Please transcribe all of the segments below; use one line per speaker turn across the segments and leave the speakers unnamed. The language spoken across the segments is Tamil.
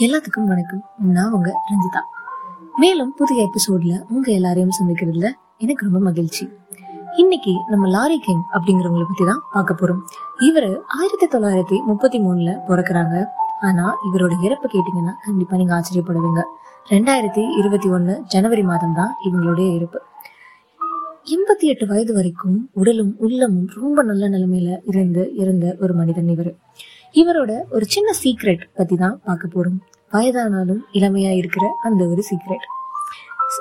எல்லாத்துக்கும் வணக்கம். நான் உங்க ரஞ்சிதா. மேலும் புதிய எபிசோட்ல உங்க எல்லாரையும் சந்திக்கிறதுல எனக்கு ரொம்ப மகிழ்ச்சி. இன்னைக்கு நம்ம லாரி கிங் அப்படிங்கிறவங்களை பத்தி தான் பார்க்க போறோம். இவரு ஆயிரத்தி தொள்ளாயிரத்தி முப்பத்தி மூணுல பிறக்குறாங்க. ஆனா இவரோட இறப்பு கேட்டீங்கன்னா கண்டிப்பா நீங்க ஆச்சரியப்படுவீங்க. ரெண்டாயிரத்தி இருபத்தி ஒண்ணு ஜனவரி மாதம் தான் இவங்களுடைய இறப்பு. எண்பத்தி எட்டு வயது வரைக்கும் உடலும் உள்ளமும் ரொம்ப நல்ல நிலைமையில இருந்து இருந்த ஒரு மனிதன் இவர். இவரோட ஒரு சின்ன சீக்ரெட் பத்தி தான் பார்க்க போறோம். வயதானாலும் இளமையா இருக்கிற அந்த ஒரு சீக்ரெட்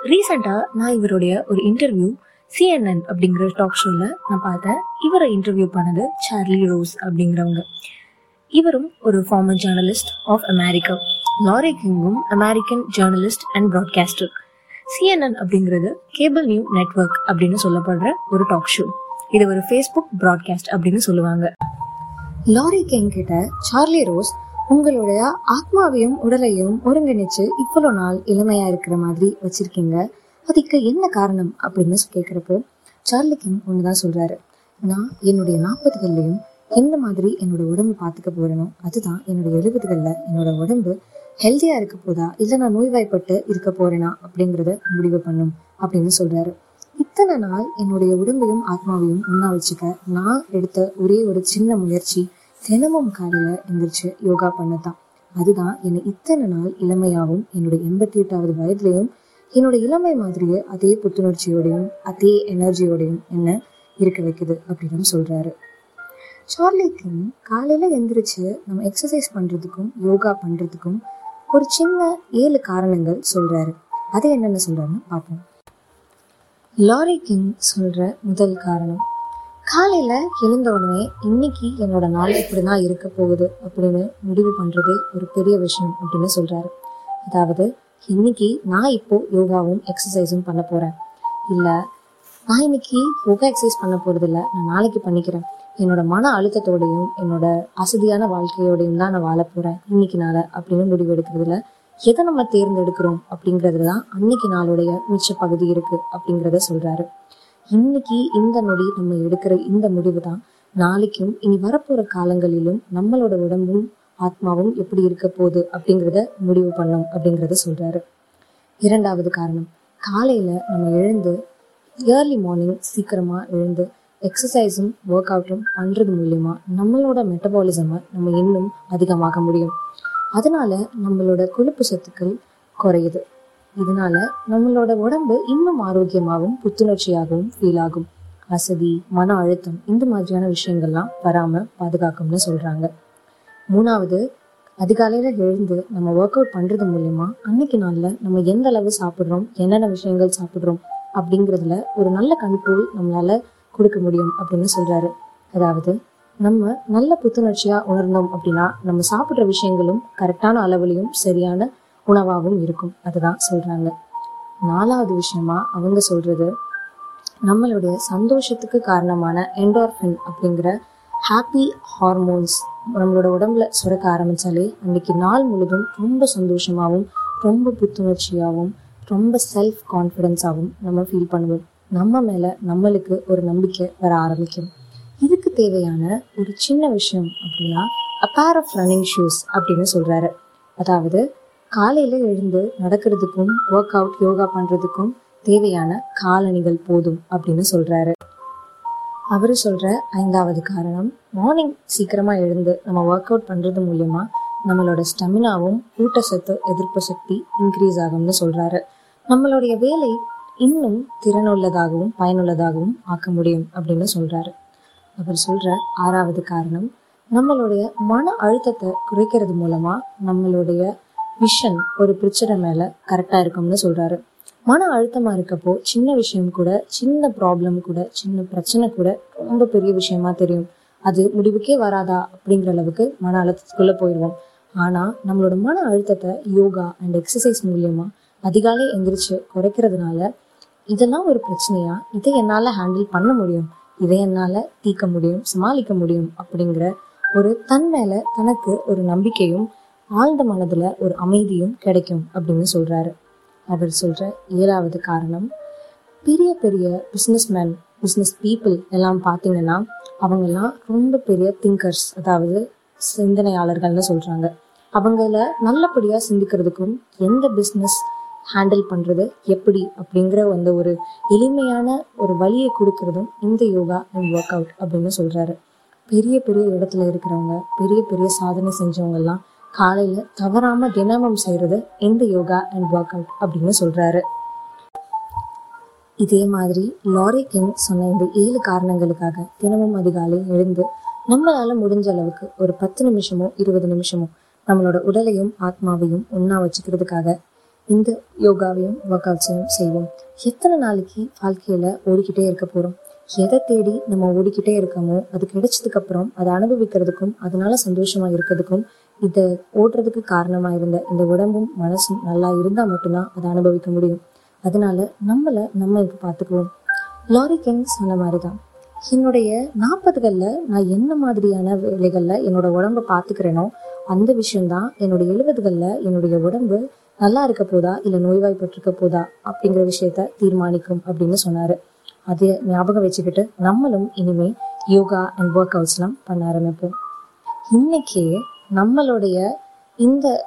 ரீசெண்டா நான் இவருடைய ஒரு இன்டர்வியூ சிஎன்என் அப்படிங்கிற டாக் ஷோல நான் பார்த்தேன். இவரை இன்டர்வியூ பண்ணது சார்லி ரோஸ் அப்படிங்கிறவங்க. இவரும் ஒரு former journalist of America Larry கிங்கும் American journalist and broadcaster CNN அப்படிங்கிறது கேபிள் நியூ நெட்வொர்க் அப்படின்னு சொல்லப்படுற ஒரு டாக் ஷோ இது ஒரு ஃபேஸ்புக் ப்ராட்காஸ்ட் அப்படின்னு சொல்லுவாங்க. லாரி கேங் கிட்ட சார்லி ரோஸ் உங்களுடைய ஆத்மாவையும் உடலையும் ஒருங்கிணைச்சு இவ்வளவு நாள் இளமையா இருக்கிற மாதிரி வச்சிருக்கீங்க. அதுக்கு என்ன காரணம் அப்படின்னு கேட்கிறப்போ சார்லி கிங் ஒண்ணுதான் சொல்றாரு. நான் என்னுடைய நாற்பதுகள்லையும் எந்த மாதிரி என்னோட உடம்பு பார்த்துக்க போறேனோ அதுதான் என்னோட எழுபதுகள்ல என்னோட உடம்பு ஹெல்த்தியா இருக்க போதா இல்ல நான் நோய்வாய்ப்பட்டு இருக்க போறேனா அப்படிங்கறத முடிவு பண்ணும் அப்படின்னு சொல்றாரு. இத்தனை நாள் என்னுடைய உடம்பையும் ஆத்மாவையும் ஒன்னா வச்சுக்க நான் எடுத்த ஒரே ஒரு சின்ன முயற்சி தினமும் காலையில எந்திரிச்சு யோகா பண்ணதான் அதுதான் என்னை இத்தனை நாள் இளமையாகவும் என்னுடைய எண்பத்தி எட்டாவது வயதுலையும் என்னோட இளமை மாதிரியே அதே புத்துணர்ச்சியோடையும் அதே எனர்ஜியோடையும் என்ன இருக்க வைக்குது அப்படின்னு சொல்றாரு. சார்லிக்கும் காலையில எந்திரிச்சு நம்ம எக்ஸசைஸ் பண்றதுக்கும் யோகா பண்றதுக்கும் ஒரு சின்ன ஏழு காரணங்கள் சொல்றாரு. அது என்னென்ன சொல்றாருன்னு பார்ப்போம். லாரி கிங் சொல்ற முதல் காரணம். காலையில் எழுந்த உடனே இன்னைக்கு என்னோட நாள் இப்படிதான் இருக்க போகுது அப்படின்னு முடிவு பண்ணுறதே ஒரு பெரிய விஷயம் அப்படின்னு சொல்கிறாரு அதாவது இன்னைக்கு நான் இப்போது யோகாவும் எக்ஸசைஸும் பண்ண போகிறேன் இல்லை நான் இன்னைக்கு யோகா எக்ஸசைஸ் பண்ண போகிறதில்ல நான் நாளைக்கு பண்ணிக்கிறேன். என்னோட மன அழுத்தத்தோடையும் என்னோட அசதியான வாழ்க்கையோடையும் தான் நான் வாழ போகிறேன் இன்னைக்கு நாளை அப்படின்னு முடிவு எடுக்கிறதுல எதை நம்ம தேர்ந்தெடுக்கிறோம் அப்படிங்கிறதுல தான் அன்னைக்கு நாளுடைய மிச்ச பகுதி இருக்கு அப்படிங்கிறத சொல்றாரு. இன்னைக்கு இந்த நொடி நம்ம எடுக்கிற இந்த முடிவு தான் நாளைக்கும் இனி வரப்போற காலங்களிலும் நம்மளோட உடம்பும் ஆத்மாவும் எப்படி இருக்க போகுது அப்படிங்கிறத முடிவு பண்ணும் அப்படிங்கிறத சொல்றாரு. இரண்டாவது காரணம் காலையில நம்ம எழுந்து ஏர்லி மார்னிங் சீக்கிரமா எழுந்து எக்ஸசைஸும் ஒர்க் அவுட்டும் பண்றது மூலியமா நம்மளோட மெட்டபாலிசமை நம்ம இன்னும் அதிகமாக்க முடியும். அதனால நம்மளோட கொழுப்பு சத்துக்கள் குறையுது. இதனால நம்மளோட உடம்பு இன்னும் ஆரோக்கியமாகவும் புத்துணர்ச்சியாகவும் ஃபீல் ஆகும். அசதி மன அழுத்தம் இந்த மாதிரியான விஷயங்கள்லாம் வராம பாதுகாக்கும்னு சொல்றாங்க. மூணாவது அதிகாலையில எழுந்து நம்ம ஒர்க் அவுட் பண்றது மூலயமா அன்னைக்கு நாள்ல நம்ம எந்த அளவு சாப்பிடுறோம் என்னென்ன விஷயங்கள் சாப்பிடுறோம் அப்படிங்கிறதுல ஒரு நல்ல கண்ட்ரோல் நம்மளால கொடுக்க முடியும் அப்படின்னு சொல்றாரு. அதாவது நம்ம நல்ல புத்துணர்ச்சியாக உணர்ந்தோம் அப்படின்னா நம்ம சாப்பிட்ற விஷயங்களும் கரெக்டான அளவுலையும் சரியான உணவாகவும் இருக்கும். அதுதான் சொல்கிறாங்க நாலாவது விஷயமா அவங்க சொல்கிறது நம்மளுடைய சந்தோஷத்துக்கு காரணமான என்டார்பின் அப்படிங்கிற ஹாப்பி ஹார்மோன்ஸ் நம்மளோட உடம்புல சுரக்க ஆரம்பிச்சாலே அன்னைக்கு நாள் முழுதும் ரொம்ப சந்தோஷமாகவும் ரொம்ப புத்துணர்ச்சியாகவும் ரொம்ப செல்ஃப் கான்ஃபிடென்ஸாகவும் நம்ம ஃபீல் பண்ணுவோம். நம்ம மேலே நம்மளுக்கு ஒரு நம்பிக்கை வர ஆரம்பிக்கும். தேவையான ஒரு சின்ன விஷயம் அப்படின்னா அப்பார் ஆஃப் ரன்னிங் ஷூஸ் அப்படின்னு சொல்கிறாரு அதாவது காலையில் எழுந்து நடக்கிறதுக்கும் ஒர்க் அவுட் யோகா பண்ணுறதுக்கும் தேவையான காலணிகள் போதும் அப்படின்னு சொல்கிறாரு அவர் சொல்கிற ஐந்தாவது காரணம் மார்னிங் சீக்கிரமாக எழுந்து நம்ம ஒர்க் அவுட் பண்ணுறது மூலயமா நம்மளோட ஸ்டெமினாவும் ஊட்டச்சத்து எதிர்ப்பு சக்தி இன்க்ரீஸ் ஆகும்னு சொல்கிறாரு நம்மளுடைய வேலை இன்னும் திறனுள்ளதாகவும் பயனுள்ளதாகவும் ஆக்க முடியும் அப்படின்னு சொல்கிறாரு அவர் சொல்ற ஆறாவது காரணம் நம்மளுடைய மன அழுத்தத்தை குறைக்கிறது மூலமா நம்மளுடைய விஷன் ஒரு பிரச்சனை மேல கரெக்டா இருக்கும்னு சொல்றாரு. மன அழுத்தமா இருக்கப்போ சின்ன விஷயம் கூட சின்ன ப்ராப்ளம் கூட சின்ன பிரச்சனை கூட ரொம்ப பெரிய விஷயமா தெரியும். அது முடிவுக்கே வராதா அப்படிங்கிற அளவுக்கு மன அழுத்தத்துக்குள்ள போயிடுவோம். ஆனா நம்மளோட மன அழுத்தத்தை யோகா அண்ட் எக்ஸசைஸ் மூலியமா அதிகாலை எந்திரிச்சு குறைக்கிறதுனால இதெல்லாம் ஒரு பிரச்சனையா? இதை என்னால ஹேண்டில் பண்ண முடியும். இதை என்னால தீர்க்க முடியும் சமாளிக்க முடியும் அப்படிங்கிற ஒரு தன் மேல தனக்கு ஒரு நம்பிக்கையும் ஆழ்ந்த மனதுல ஒரு அமைதியும் கிடைக்கும் அப்படின்னு சொல்றாரு. அவர் சொல்ற ஏழாவது காரணம் பெரிய பெரிய பிஸ்னஸ்மேன் பிஸ்னஸ் பீப்புள் எல்லாம் பார்த்தீங்கன்னா அவங்கெல்லாம் ரொம்ப பெரிய திங்கர்ஸ் அதாவது சிந்தனையாளர்கள்னு சொல்றாங்க. அவங்கள நல்லபடியா சிந்திக்கிறதுக்கும் எந்த பிஸ்னஸ் ஹேண்டில் பண்ணுறது எப்படி அப்படிங்கிற அந்த ஒரு எளிமையான ஒரு வழியை கொடுக்கறதும் இந்த யோகா அண்ட் ஒர்க் அவுட் அப்படின்னு சொல்கிறாரு பெரிய பெரிய இடத்துல இருக்கிறவங்க பெரிய பெரிய சாதனை செஞ்சவங்கெல்லாம் காலையில் தவறாமல் தினமும் செய்கிறது இந்த யோகா அண்ட் ஒர்க் அவுட் அப்படின்னு சொல்கிறாரு இதே மாதிரி லாரி கிங் சொன்ன இந்த ஏழு காரணங்களுக்காக தினமும் அதிகாலை எழுந்து நம்மளால முடிஞ்ச அளவுக்கு ஒரு பத்து நிமிஷமோ இருபது நிமிஷமோ நம்மளோட உடலையும் ஆத்மாவையும் ஒன்றா வச்சுக்கிறதுக்காக இந்த யோகாவையும் ஒர்க் அவுட்ஸையும் செய்வோம். எத்தனை நாளைக்கு வாழ்க்கையில் ஓடிக்கிட்டே இருக்க போகிறோம் எதை தேடி நம்ம ஓடிக்கிட்டே இருக்கோமோ அது கிடைச்சதுக்கு அப்புறம் அதை அனுபவிக்கிறதுக்கும் அதனால சந்தோஷமாக இருக்கிறதுக்கும் இதை ஓடுறதுக்கு காரணமாக இருந்த இந்த உடம்பும் மனசும் நல்லா இருந்தால் மட்டும்தான் அதை அனுபவிக்க முடியும். அதனால நம்மளை நம்ம இப்போ பார்த்துக்குவோம். லாரி கிங் சொன்ன மாதிரி தான் என்னுடைய நாற்பதுகளில் நான் என்ன மாதிரியான வேலைகளில் என்னோட உடம்ப பார்த்துக்கிறேனோ அந்த விஷயம்தான் என்னோட எழுபதுகளில் என்னுடைய உடம்பு நல்லா இருக்க போதா? இல்லை நோய்வாய்ப்பட்டிருக்க போதா? அப்படிங்கிற விஷயத்த தீர்மானிக்கும் அப்படின்னு சொன்னாரு. அதை ஞாபகம் வச்சுக்கிட்டு நம்மளும் இனிமே யோகா அண்ட் ஒர்க் அவுட்ஸ்லாம் பண்ண ஆரம்பிப்போம். இன்னைக்கே நம்மளுடைய இந்த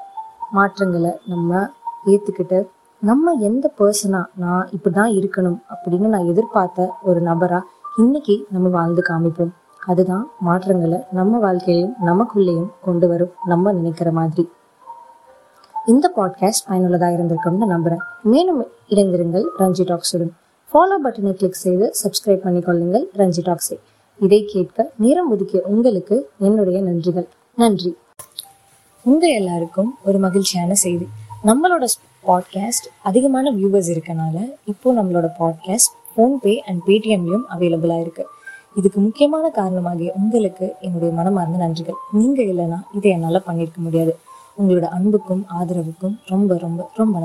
மாற்றங்களை நம்ம ஏற்றுக்கிட்டு நம்ம எந்த பர்சனா நான் இப்படிதான் இருக்கணும் அப்படின்னு நான் எதிர்பார்த்த ஒரு நபரா இன்னைக்கு நம்ம வாழ்ந்து காமிப்போம். அதுதான் மாற்றங்களை நம்ம வாழ்க்கையிலும் நமக்குள்ளேயும் கொண்டு வரும் நம்ம நினைக்கிற மாதிரி. இந்த பாட்காஸ்ட் பயனுள்ளதாக இருந்திருக்கும்னு நம்புகிறேன் மேலும் இணைந்திருங்கள் ரஞ்சி டாக்ஸுடன் ஃபாலோ பட்டனை கிளிக் செய்து சப்ஸ்கிரைப் பண்ணிக்கொள்ளுங்கள் ரஞ்சி டாக்ஸை இதை கேட்க நேரம் ஒதுக்கிய உங்களுக்கு என்னுடைய நன்றிகள். நன்றி. உங்க எல்லாருக்கும் ஒரு மகிழ்ச்சியான செய்தி. நம்மளோட பாட்காஸ்ட் அதிகமான வியூவர்ஸ் இருக்கனால இப்போ நம்மளோட பாட்காஸ்ட் ஃபோன்பே அண்ட் பேடிஎம்லையும் அவைலபிளாக இருக்கு. இதுக்கு முக்கியமான காரணமாகிய உங்களுக்கு என்னுடைய மனமார்ந்த நன்றிகள். நீங்க இல்லைன்னா இதை என்னால் பண்ணியிருக்க முடியாது. உங்களோட அன்புக்கும் ஆதரவுக்கும் ரொம்ப ரொம்ப ரொம்ப